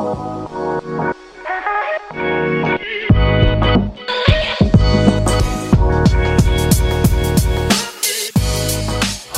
All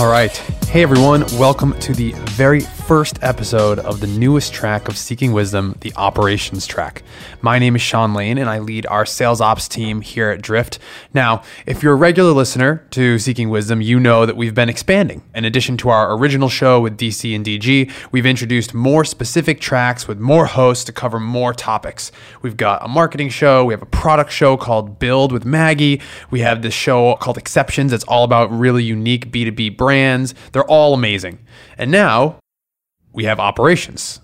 right. Hey everyone, welcome to the very first episode of the newest track of Seeking Wisdom, the operations track. My name is Sean Lane and I lead our sales ops team here at Drift. Now, if you're a regular listener to Seeking Wisdom, you know that we've been expanding. In addition to our original show with DC and DG, we've introduced more specific tracks with more hosts to cover more topics. We've got a marketing show, we have a product show called Build with Maggie, we have this show called Exceptions that's all about really unique B2B brands. They're all amazing. And now we have operations.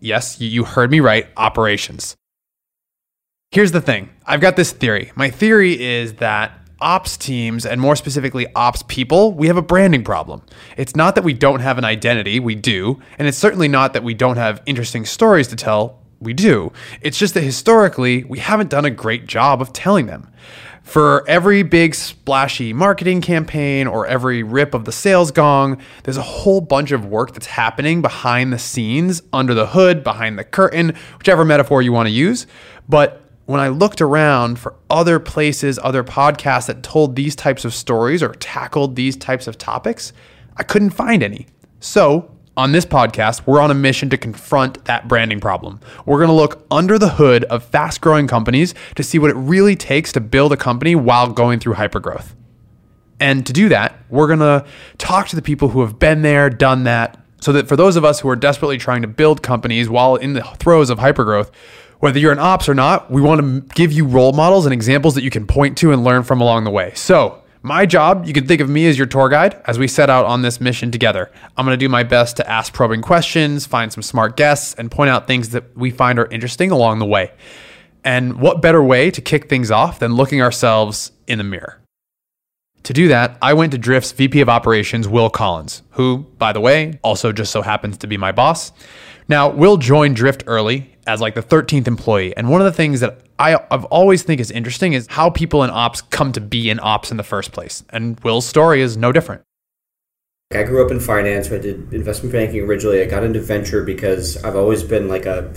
Yes, you heard me right, operations. Here's the thing I've got this theory. My theory is that ops teams, and more specifically, ops people, we have a branding problem. It's not that we don't have an identity, we do. And it's certainly not that we don't have interesting stories to tell, we do. It's just that historically, we haven't done a great job of telling them. For every big splashy marketing campaign or every rip of the sales gong, there's a whole bunch of work that's happening behind the scenes, under the hood, behind the curtain, whichever metaphor you want to use. But when I looked around for other places, other podcasts that told these types of stories or tackled these types of topics, I couldn't find any. So on this podcast, we're on a mission to confront that branding problem. We're going to look under the hood of fast growing companies to see what it really takes to build a company while going through hypergrowth. And to do that, we're going to talk to the people who have been there, done that, so that for those of us who are desperately trying to build companies while in the throes of hypergrowth, whether you're an ops or not, we want to give you role models and examples that you can point to and learn from along the way. So, my job, you can think of me as your tour guide as we set out on this mission together. I'm going to do my best to ask probing questions, find some smart guests, and point out things that we find are interesting along the way. And what better way to kick things off than looking ourselves in the mirror? To do that, I went to Drift's VP of Operations, Will Collins, who, by the way, also just so happens to be my boss. Now, Will joined Drift early as like the 13th employee. And one of the things that I, I've always think is interesting is how people in ops come to be in ops in the first place. And Will's story is no different. I grew up in finance. I did investment banking originally. I got into venture because I've always been like a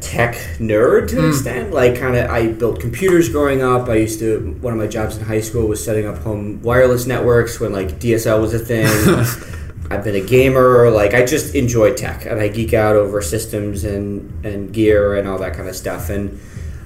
tech nerd to an mm. extent. Like, kind of, I built computers growing up. I used to, one of my jobs in high school was setting up home wireless networks when like DSL was a thing. I've been a gamer. Like, I just enjoy tech and I geek out over systems and, and gear and all that kind of stuff. And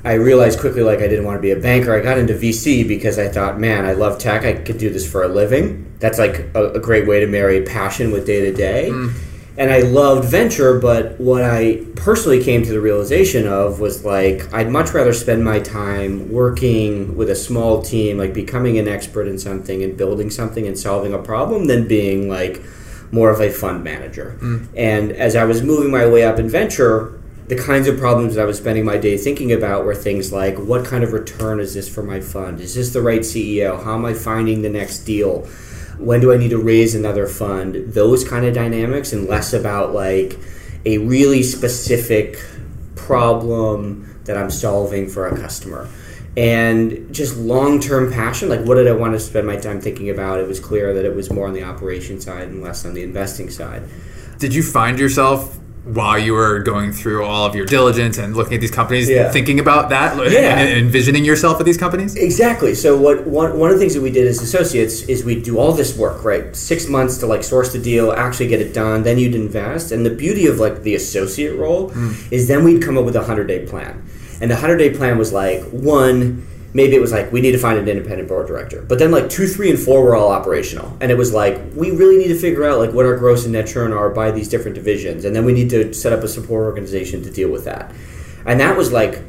I realized quickly like I didn't want to be a banker. I got into VC because I thought, man, I love tech. I could do this for a living. That's like a, a great way to marry passion with day to day. Mm. And I loved venture, but what I personally came to the realization of was like I'd much rather spend my time working with a small team, like becoming an expert in something and building something and solving a problem than being like more of a fund manager. Mm. And as I was moving my way up in venture, the kinds of problems that I was spending my day thinking about were things like what kind of return is this for my fund? Is this the right CEO? How am I finding the next deal? When do I need to raise another fund? Those kind of dynamics, and less about like a really specific problem that I'm solving for a customer. And just long term passion, like what did I want to spend my time thinking about? It was clear that it was more on the operation side and less on the investing side. Did you find yourself while you were going through all of your diligence and looking at these companies, yeah. thinking about that, yeah. and envisioning yourself at these companies? Exactly. So what one, one of the things that we did as associates is we do all this work, right? Six months to like source the deal, actually get it done, then you'd invest. And the beauty of like the associate role mm. is then we'd come up with a hundred day plan. And the hundred day plan was like one maybe it was like we need to find an independent board director. But then like two three and four were all operational. And it was like we really need to figure out like what our gross and net churn are by these different divisions. And then we need to set up a support organization to deal with that. And that was like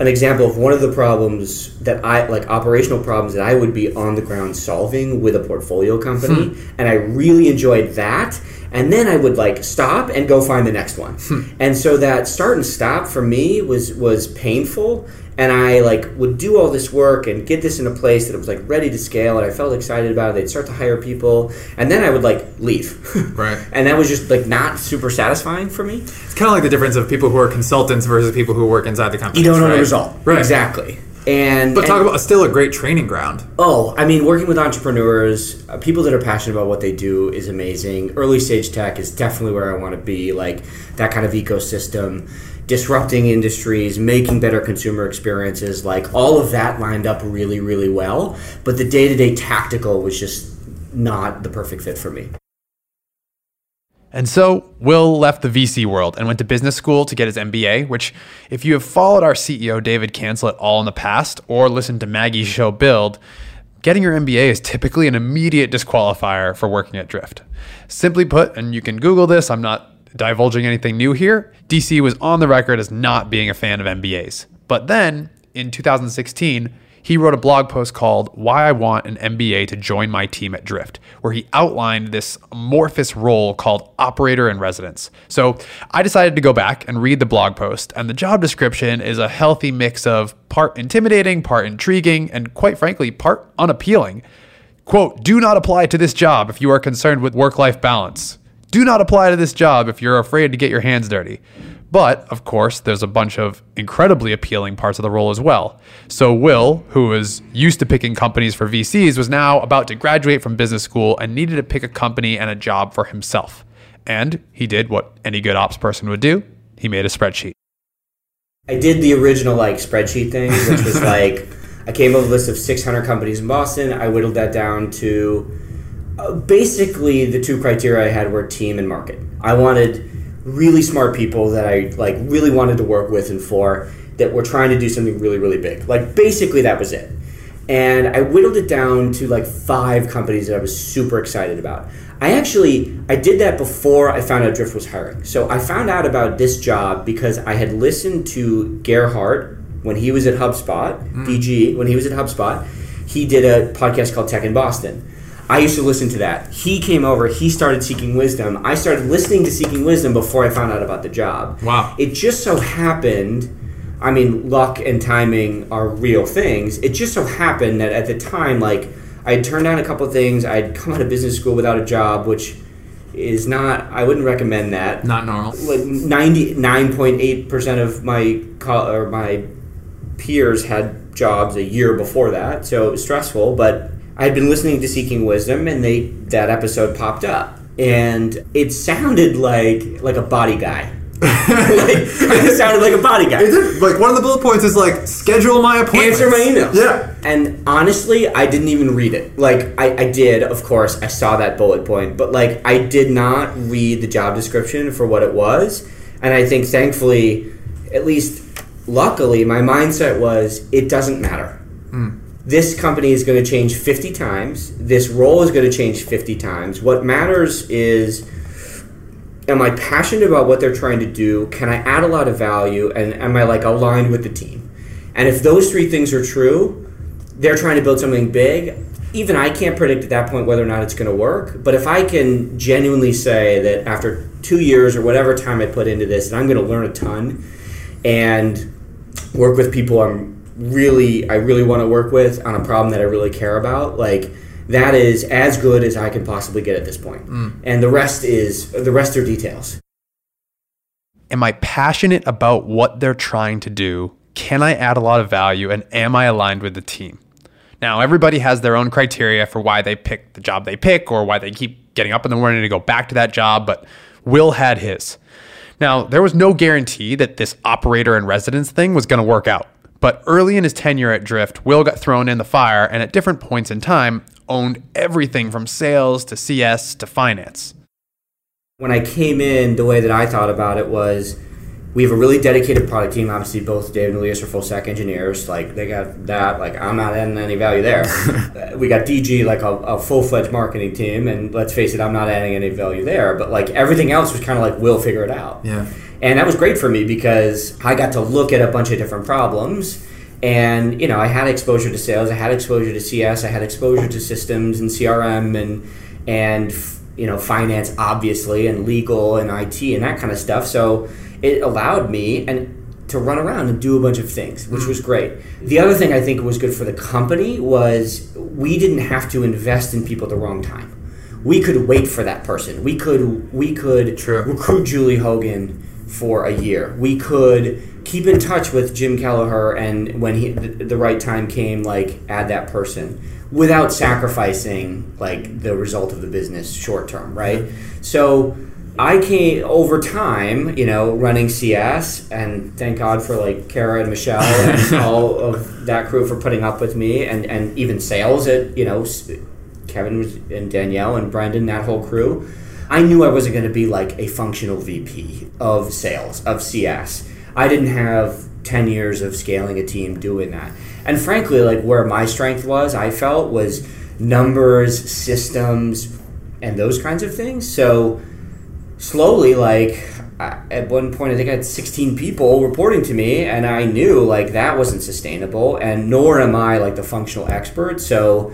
an example of one of the problems that I like operational problems that I would be on the ground solving with a portfolio company hmm. and I really enjoyed that and then I would like stop and go find the next one. Hmm. And so that start and stop for me was was painful and I like would do all this work and get this in a place that it was like ready to scale and I felt excited about it. They'd start to hire people and then I would like leave. right. And that was just like not super satisfying for me. It's kind of like the difference of people who are consultants versus people who work inside the company. You don't know right? the result. Right. Exactly. And but talk and, about still a great training ground. Oh, I mean, working with entrepreneurs, uh, people that are passionate about what they do is amazing. Early stage tech is definitely where I want to be. Like that kind of ecosystem, disrupting industries, making better consumer experiences. Like all of that lined up really, really well. But the day to day tactical was just not the perfect fit for me. And so Will left the VC world and went to business school to get his MBA, which, if you have followed our CEO David Cancel at all in the past or listened to Maggie's show Build, getting your MBA is typically an immediate disqualifier for working at Drift. Simply put, and you can Google this, I'm not divulging anything new here, DC was on the record as not being a fan of MBAs. But then, in 2016, he wrote a blog post called Why I Want an MBA to Join My Team at Drift, where he outlined this amorphous role called operator in residence. So I decided to go back and read the blog post, and the job description is a healthy mix of part intimidating, part intriguing, and quite frankly, part unappealing. Quote, do not apply to this job if you are concerned with work life balance. Do not apply to this job if you're afraid to get your hands dirty. But, of course, there's a bunch of incredibly appealing parts of the role as well. So, Will, who was used to picking companies for VCs, was now about to graduate from business school and needed to pick a company and a job for himself. And he did what any good ops person would do he made a spreadsheet. I did the original like spreadsheet thing, which was like I came up with a list of 600 companies in Boston. I whittled that down to uh, basically the two criteria I had were team and market. I wanted really smart people that I like really wanted to work with and for that were trying to do something really really big. Like basically that was it. And I whittled it down to like five companies that I was super excited about. I actually I did that before I found out Drift was hiring. So I found out about this job because I had listened to Gerhardt when he was at HubSpot, mm. DG, when he was at HubSpot. He did a podcast called Tech in Boston I used to listen to that. He came over, he started Seeking Wisdom. I started listening to Seeking Wisdom before I found out about the job. Wow. It just so happened, I mean, luck and timing are real things. It just so happened that at the time, like, I had turned down a couple things. I'd come out of business school without a job, which is not, I wouldn't recommend that. Not normal. Like 99.8% of my, or my peers had jobs a year before that, so it was stressful, but I had been listening to Seeking Wisdom, and they that episode popped up, and it sounded like like a body guy. like, it sounded like a body guy. It did. like one of the bullet points is like schedule my appointment. Answer my email. Yeah. And honestly, I didn't even read it. Like I, I did, of course, I saw that bullet point, but like I did not read the job description for what it was. And I think thankfully, at least luckily, my mindset was it doesn't matter. Mm this company is going to change 50 times. This role is going to change 50 times. What matters is am I passionate about what they're trying to do? Can I add a lot of value? And am I like aligned with the team? And if those three things are true, they're trying to build something big. Even I can't predict at that point whether or not it's going to work. But if I can genuinely say that after two years or whatever time I put into this, that I'm going to learn a ton and work with people I'm really I really want to work with on a problem that I really care about, like that is as good as I can possibly get at this point. Mm. And the rest is the rest are details. Am I passionate about what they're trying to do? Can I add a lot of value and am I aligned with the team? Now, everybody has their own criteria for why they pick the job they pick or why they keep getting up in the morning to go back to that job, but Will had his. Now, there was no guarantee that this operator in residence thing was going to work out. But early in his tenure at Drift, Will got thrown in the fire and at different points in time owned everything from sales to CS to finance. When I came in, the way that I thought about it was we have a really dedicated product team. Obviously, both Dave and Elias are full stack engineers. Like they got that. Like I'm not adding any value there. we got DG, like a, a full fledged marketing team, and let's face it, I'm not adding any value there. But like everything else was kind of like we'll figure it out. Yeah. And that was great for me because I got to look at a bunch of different problems. And, you know, I had exposure to sales, I had exposure to CS, I had exposure to systems and CRM and, and, you know, finance, obviously, and legal and IT and that kind of stuff. So it allowed me and to run around and do a bunch of things, which mm. was great. The other thing I think was good for the company was we didn't have to invest in people at the wrong time. We could wait for that person. We could we could True. recruit Julie Hogan for a year. We could keep in touch with Jim Kelleher, and when he the, the right time came, like add that person without sacrificing like the result of the business short term, right? Mm-hmm. So I came over time, you know, running CS, and thank God for like Kara and Michelle and all of that crew for putting up with me, and and even sales at you know Kevin and Danielle and Brendan, that whole crew. I knew I wasn't going to be like a functional VP of sales of CS. I didn't have 10 years of scaling a team doing that. And frankly, like where my strength was, I felt was numbers, systems, and those kinds of things. So slowly, like at one point, I think I had 16 people reporting to me, and I knew like that wasn't sustainable, and nor am I like the functional expert. So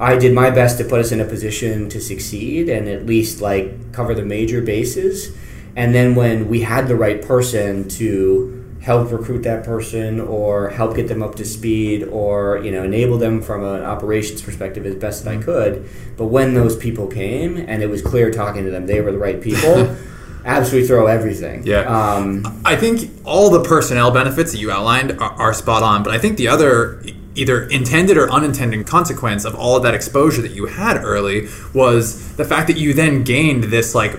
I did my best to put us in a position to succeed and at least like cover the major bases. And then when we had the right person to help recruit that person or help get them up to speed or you know enable them from an operations perspective as best as I mm-hmm. could. But when those people came and it was clear talking to them they were the right people. absolutely throw everything. Yeah. Um, I think all the personnel benefits that you outlined are, are, spot on, but I think the other either intended or unintended consequence of all of that exposure that you had early was the fact that you then gained this like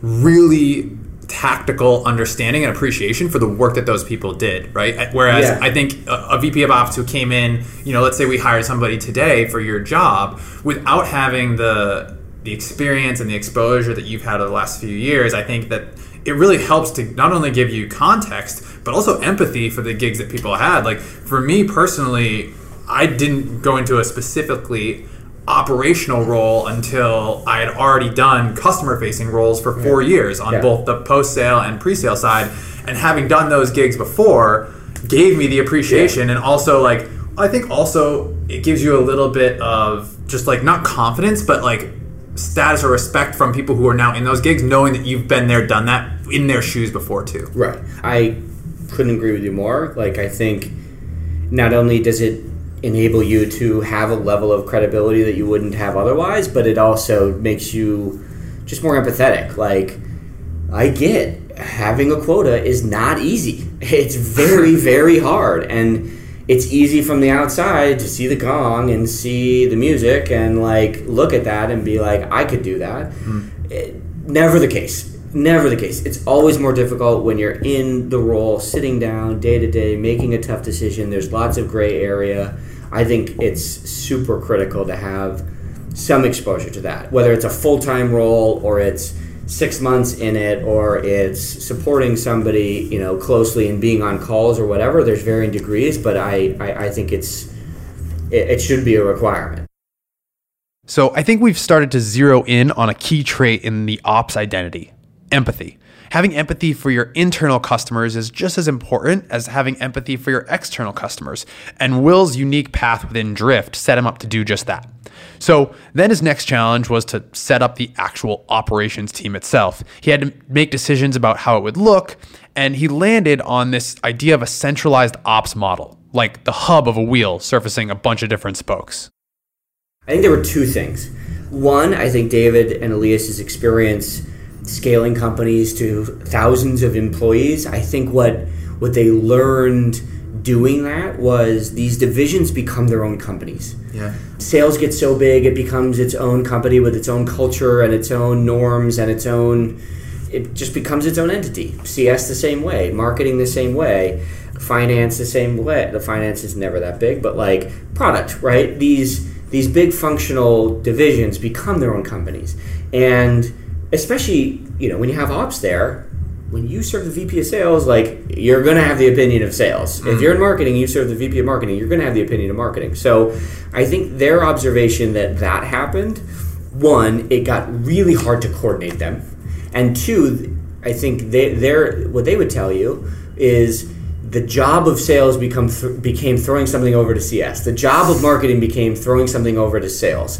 really tactical understanding and appreciation for the work that those people did, right? Whereas yeah. I think a, a, VP of ops who came in, you know, let's say we hired somebody today for your job without having the the experience and the exposure that you've had over the last few years, I think that it really helps to not only give you context but also empathy for the gigs that people had. Like for me personally, I didn't go into a specifically operational role until I had already done customer facing roles for four yeah. years on yeah. both the post sale and pre sale side. And having done those gigs before gave me the appreciation yeah. and also like I think also it gives you a little bit of just like not confidence but like status or respect from people who are now in those gigs knowing that you've been there done that in their shoes before too. Right. I couldn't agree with you more. Like I think not only does it enable you to have a level of credibility that you wouldn't have otherwise, but it also makes you just more empathetic. Like, I get having a quota is not easy. It's very, very hard. And it's easy from the outside to see the gong and see the music and like look at that and be like, I could do that. Mm. It, never the case. Never the case. It's always more difficult when you're in the role, sitting down day to day, making a tough decision. There's lots of gray area I think it's super critical to have some exposure to that, whether it's a full time role or it's six months in it or it's supporting somebody you know closely and being on calls or whatever. There's varying degrees, but I I, I think it's it, it should be a requirement. So I think we've started to zero in on a key trait in the ops identity empathy. Having empathy for your internal customers is just as important as having empathy for your external customers. And Will's unique path within Drift set him up to do just that. So then his next challenge was to set up the actual operations team itself. He had to make decisions about how it would look, and he landed on this idea of a centralized ops model, like the hub of a wheel surfacing a bunch of different spokes. I think there were two things. One, I think David and Elias's experience scaling companies to thousands of employees. I think what what they learned doing that was these divisions become their own companies. Yeah. Sales gets so big it becomes its own company with its own culture and its own norms and its own it just becomes its own entity. CS the same way, marketing the same way, finance the same way. The finance is never that big, but like product, right? These these big functional divisions become their own companies. And especially you know when you have ops there when you serve the VP of sales, like you're going to have the opinion of sales. Mm-hmm. If you're in marketing, you serve the VP of marketing, you're going to have the opinion of marketing. So I think their observation that that happened, one, it got really hard to coordinate them, and two, I think they, they're what they would tell you is the job of sales become th- became throwing something over to CS. The job of marketing became throwing something over to sales,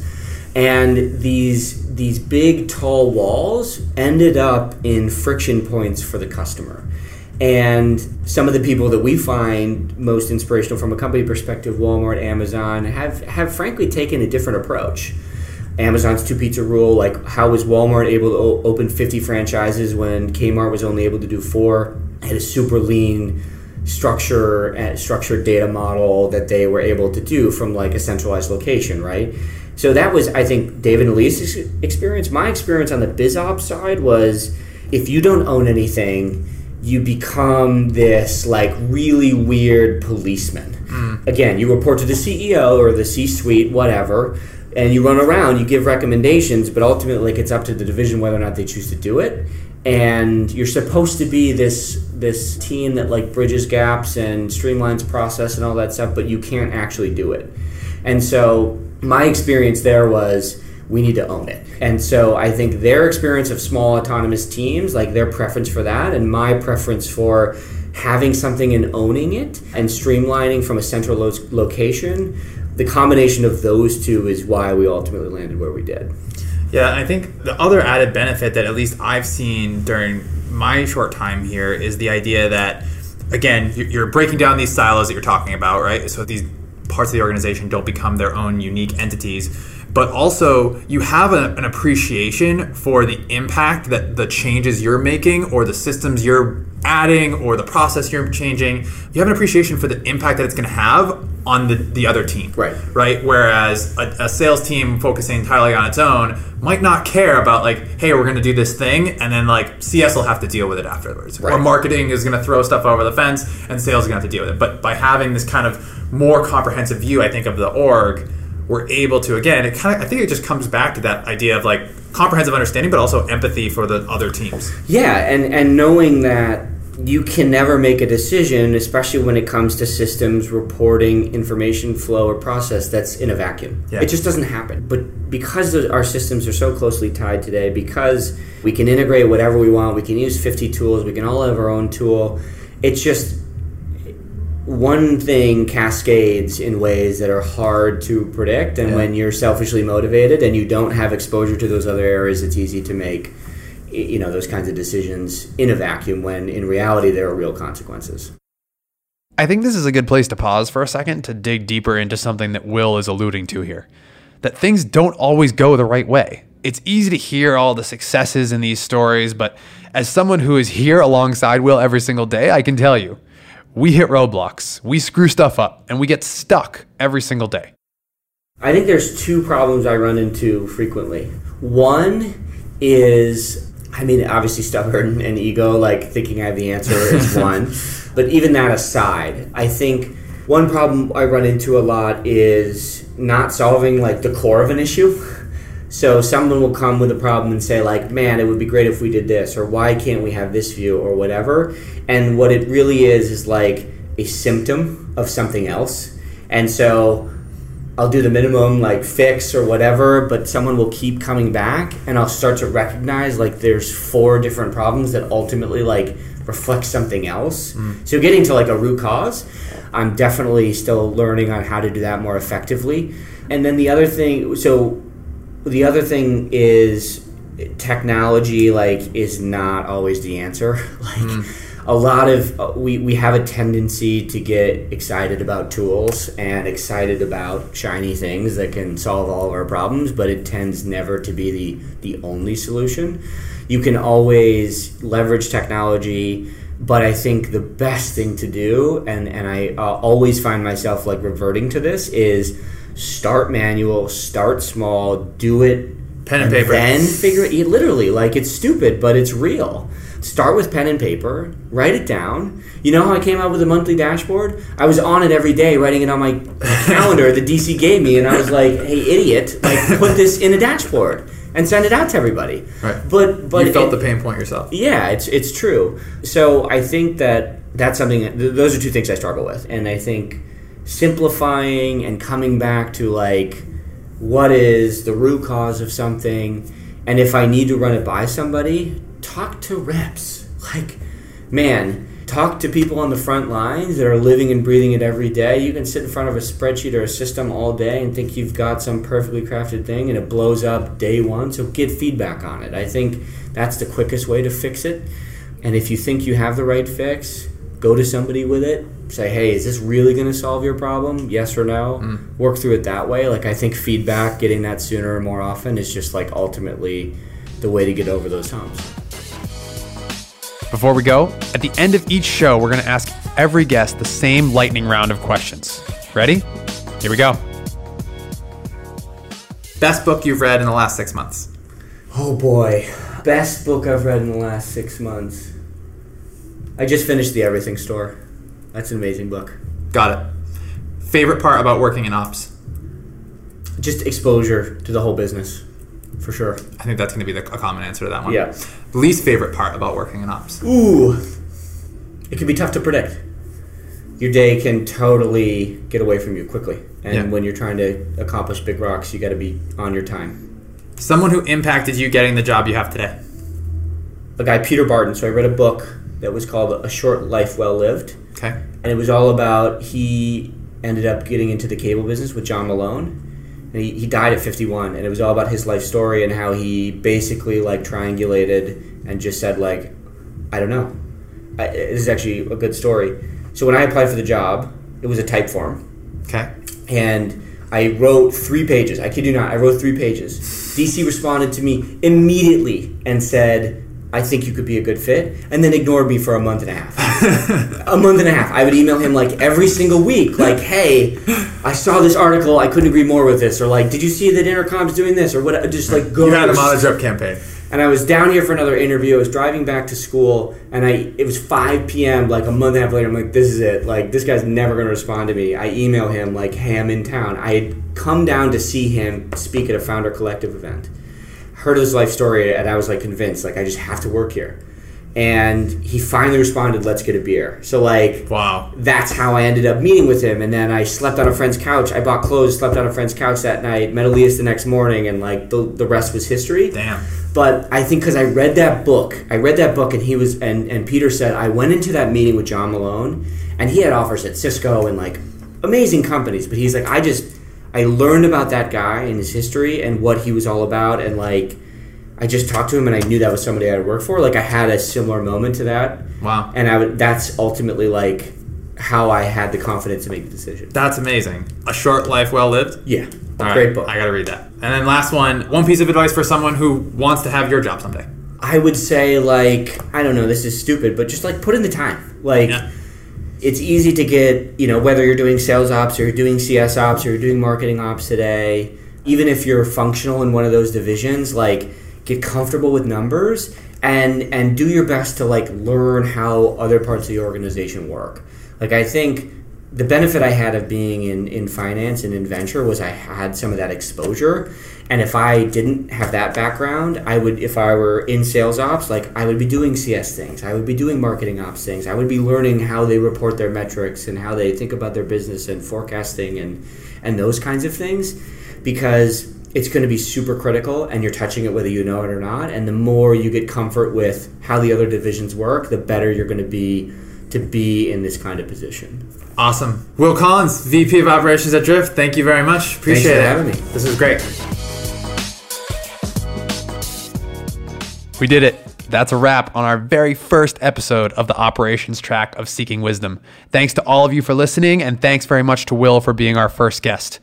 and these these big tall walls ended up in friction points for the customer. And some of the people that we find most inspirational from a company perspective, Walmart, Amazon, have, have frankly taken a different approach. Amazon's two pizza rule, like how was Walmart able to open 50 franchises when Kmart was only able to do four? Had a super lean structure and structured data model that they were able to do from like a centralized location, right? So that was, I think, David and Elias's experience. My experience on the biz ops side was if you don't own anything, you become this like really weird policeman. Mm. Again, you report to the CEO or the C suite, whatever, and you run around, you give recommendations, but ultimately like, it's up to the division whether or not they choose to do it. And you're supposed to be this this team that like bridges gaps and streamlines process and all that stuff, but you can't actually do it. And so my experience there was we need to own it. And so I think their experience of small autonomous teams, like their preference for that, and my preference for having something and owning it and streamlining from a central lo- location, the combination of those two is why we ultimately landed where we did. Yeah, I think the other added benefit that at least I've seen during my short time here is the idea that, again, you're breaking down these silos that you're talking about, right? So these parts of the organization don't become their own unique entities but also you have a, an appreciation for the impact that the changes you're making or the systems you're adding or the process you're changing you have an appreciation for the impact that it's going to have on the, the other team. Right. Right? Whereas a, a, sales team focusing entirely on its own might not care about like hey we're going to do this thing and then like cs will have to deal with it afterwards. Right. or marketing is going to throw stuff over the fence and sales is going to have to deal with it. But by having this kind of more comprehensive view i think of the org we're able to again it kind of i think it just comes back to that idea of like comprehensive understanding but also empathy for the other teams. Yeah and and knowing that you can never make a decision especially when it comes to systems reporting information flow or process that's in a vacuum. Yeah. it just doesn't happen. But because our systems are so closely tied today because we can integrate whatever we want we can use 50 tools we can all have our own tool it's just one thing cascades in ways that are hard to predict and yeah. when you're selfishly motivated and you don't have exposure to those other areas it's easy to make you know those kinds of decisions in a vacuum when in reality there are real consequences i think this is a good place to pause for a second to dig deeper into something that will is alluding to here that things don't always go the right way it's easy to hear all the successes in these stories but as someone who is here alongside will every single day i can tell you we hit roadblocks, we screw stuff up, and we get stuck every single day. I think there's two problems I run into frequently. One is, I mean, obviously stubborn and ego, like thinking I have the answer is one. But even that aside, I think one problem I run into a lot is not solving like the core of an issue. So someone will come with a problem and say like, "Man, it would be great if we did this," or "Why can't we have this view?" or whatever. And what it really is is like a symptom of something else. And so I'll do the minimum like fix or whatever, but someone will keep coming back and I'll start to recognize like there's four different problems that ultimately like reflect something else. Mm. So getting to like a root cause, I'm definitely still learning on how to do that more effectively. And then the other thing, so the other thing is technology like is not always the answer like mm. a lot of uh, we, we have a tendency to get excited about tools and excited about shiny things that can solve all of our problems but it tends never to be the the only solution you can always leverage technology but I think the best thing to do, and, and I uh, always find myself like reverting to this, is start manual, start small, do it pen and, and paper, then figure it. Literally, like it's stupid, but it's real. Start with pen and paper, write it down. You know how I came out with a monthly dashboard? I was on it every day, writing it on my calendar that DC gave me, and I was like, "Hey, idiot! Like, put this in a dashboard." and send it out to everybody. Right. But but you felt it, the pain point yourself. Yeah, it's it's true. So I think that that's something. Those are two things I struggle with, and I think simplifying and coming back to like what is the root cause of something? And if i need to run it by somebody talk to reps. Like man talk to people on the front lines that are living and breathing it every day. You can sit in front of a spreadsheet or a system all day and think you've got some perfectly crafted thing and it blows up day one. So get feedback on it. I think that's the quickest way to fix it. And if you think you have the right fix go to somebody with it say hey is this really going to solve your problem yes or no mm. work through it that way like i think feedback getting that sooner and more often is just like ultimately the way to get over those humps Before we go, at the end of each show, we're going to ask every guest the same lightning round of questions. Ready? Here we go. Best book you've read in the last six months. Oh boy, best book I've read in the last six months. I just finished the Everything Store. That's an amazing book. Got it. Favorite part about working in ops? Just exposure to the whole business, for sure. I think that's going to be the, a common answer to that one. Yeah. Least favorite part about working in ops? Ooh, it can be tough to predict. Your day can totally get away from you quickly, and Yeah. when you're trying to accomplish big rocks, you got to be on your time. Someone who impacted you getting the job you have today. A guy, Peter Barton. So I read a book that was called A Short Life Well Lived. Okay. and it was all about he ended up getting into the cable business with John Malone. And he, he died at 51, and it was all about his life story and how he basically like triangulated and just said like, I don't know. I, this is actually a good story. So when I applied for the job, it was a Typeform, Okay. and I wrote three pages. I kid you not, I wrote three pages. DC responded to me immediately and said, I think you could be a good fit, and then ignored me for a month and a half. a month and a half. I would email him like every single week, like, hey, I saw this article, I couldn't agree more with this, or like, did you see that Intercom's doing this, or what? Just like go. You had a drip campaign. And I was down here for another interview. I was driving back to school, and I it was 5 p.m. Like a month and a half later, I'm like, this is it. Like this guy's never going to respond to me. I email him like, hey, I'm in town. I had come down to see him speak at a founder collective event. Heard his life story, and I was like convinced, like I just have to work here. And he finally responded, let's get a beer. So like Wow. that's how I ended up meeting with him. And then I slept on a friend's couch. I bought clothes, slept on a friend's couch that night, met Elias the next morning, and like the, the rest was history. Damn. But I think because I read that book, I read that book, and he was, and, and Peter said, I went into that meeting with John Malone, and he had offers at Cisco and like amazing companies. But he's like, I just, I learned about that guy and his history and what he was all about, and like, I just talked to him, and I knew that was somebody I'd work for. Like, I had a similar moment to that, Wow. and I would, that's ultimately like how I had the confidence to make the decision. That's amazing. A short life well lived. Yeah, All right, great book. I gotta read that. And then last one. One piece of advice for someone who wants to have your job someday. I would say like I don't know, this is stupid, but just like put in the time. Like Yeah. it's easy to get, you know, whether you're doing sales ops or you're doing CS ops or you're doing marketing ops today, even if you're functional in one of those divisions, like get comfortable with numbers and and do your best to like learn how other parts of the organization work. Like I think the benefit I had of being in, in finance and in venture was I had some of that exposure. And if I didn't have that background, I would, if I were in sales ops, like I would be doing CS things, I would be doing marketing ops things, I would be learning how they report their metrics and how they think about their business and forecasting and and those kinds of things, because it's going to be super critical and you're touching it whether you know it or not. And the more you get comfort with how the other divisions work, the better you're going to be to be in this kind of position. Awesome. Will Collins, VP of Operations at Drift. Thank you very much. Appreciate Thanks for it. having me. This is great. We did it. That's a wrap on our very first episode of the operations track of Seeking Wisdom. Thanks to all of you for listening, and thanks very much to Will for being our first guest.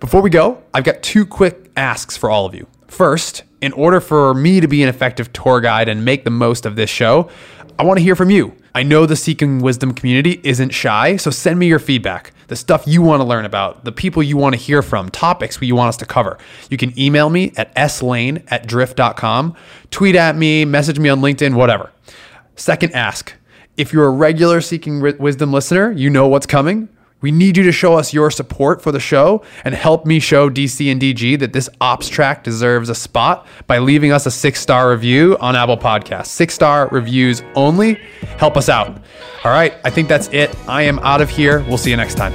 Before we go, I've got two quick asks for all of you. First, in order for me to be an effective tour guide and make the most of this show, I want to hear from you. I know the Seeking Wisdom community isn't shy, so send me your feedback, the stuff you want to learn about, the people you want to hear from, topics you want us to cover. You can email me at slane at drift.com, tweet at me, message me on LinkedIn, whatever. Second ask if you're a regular Seeking Wisdom listener, you know what's coming. We need you to show us your support for the show and help me show DC and DG that this ops track deserves a spot by leaving us a six star review on Apple Podcasts. Six star reviews only. Help us out. All right, I think that's it. I am out of here. We'll see you next time.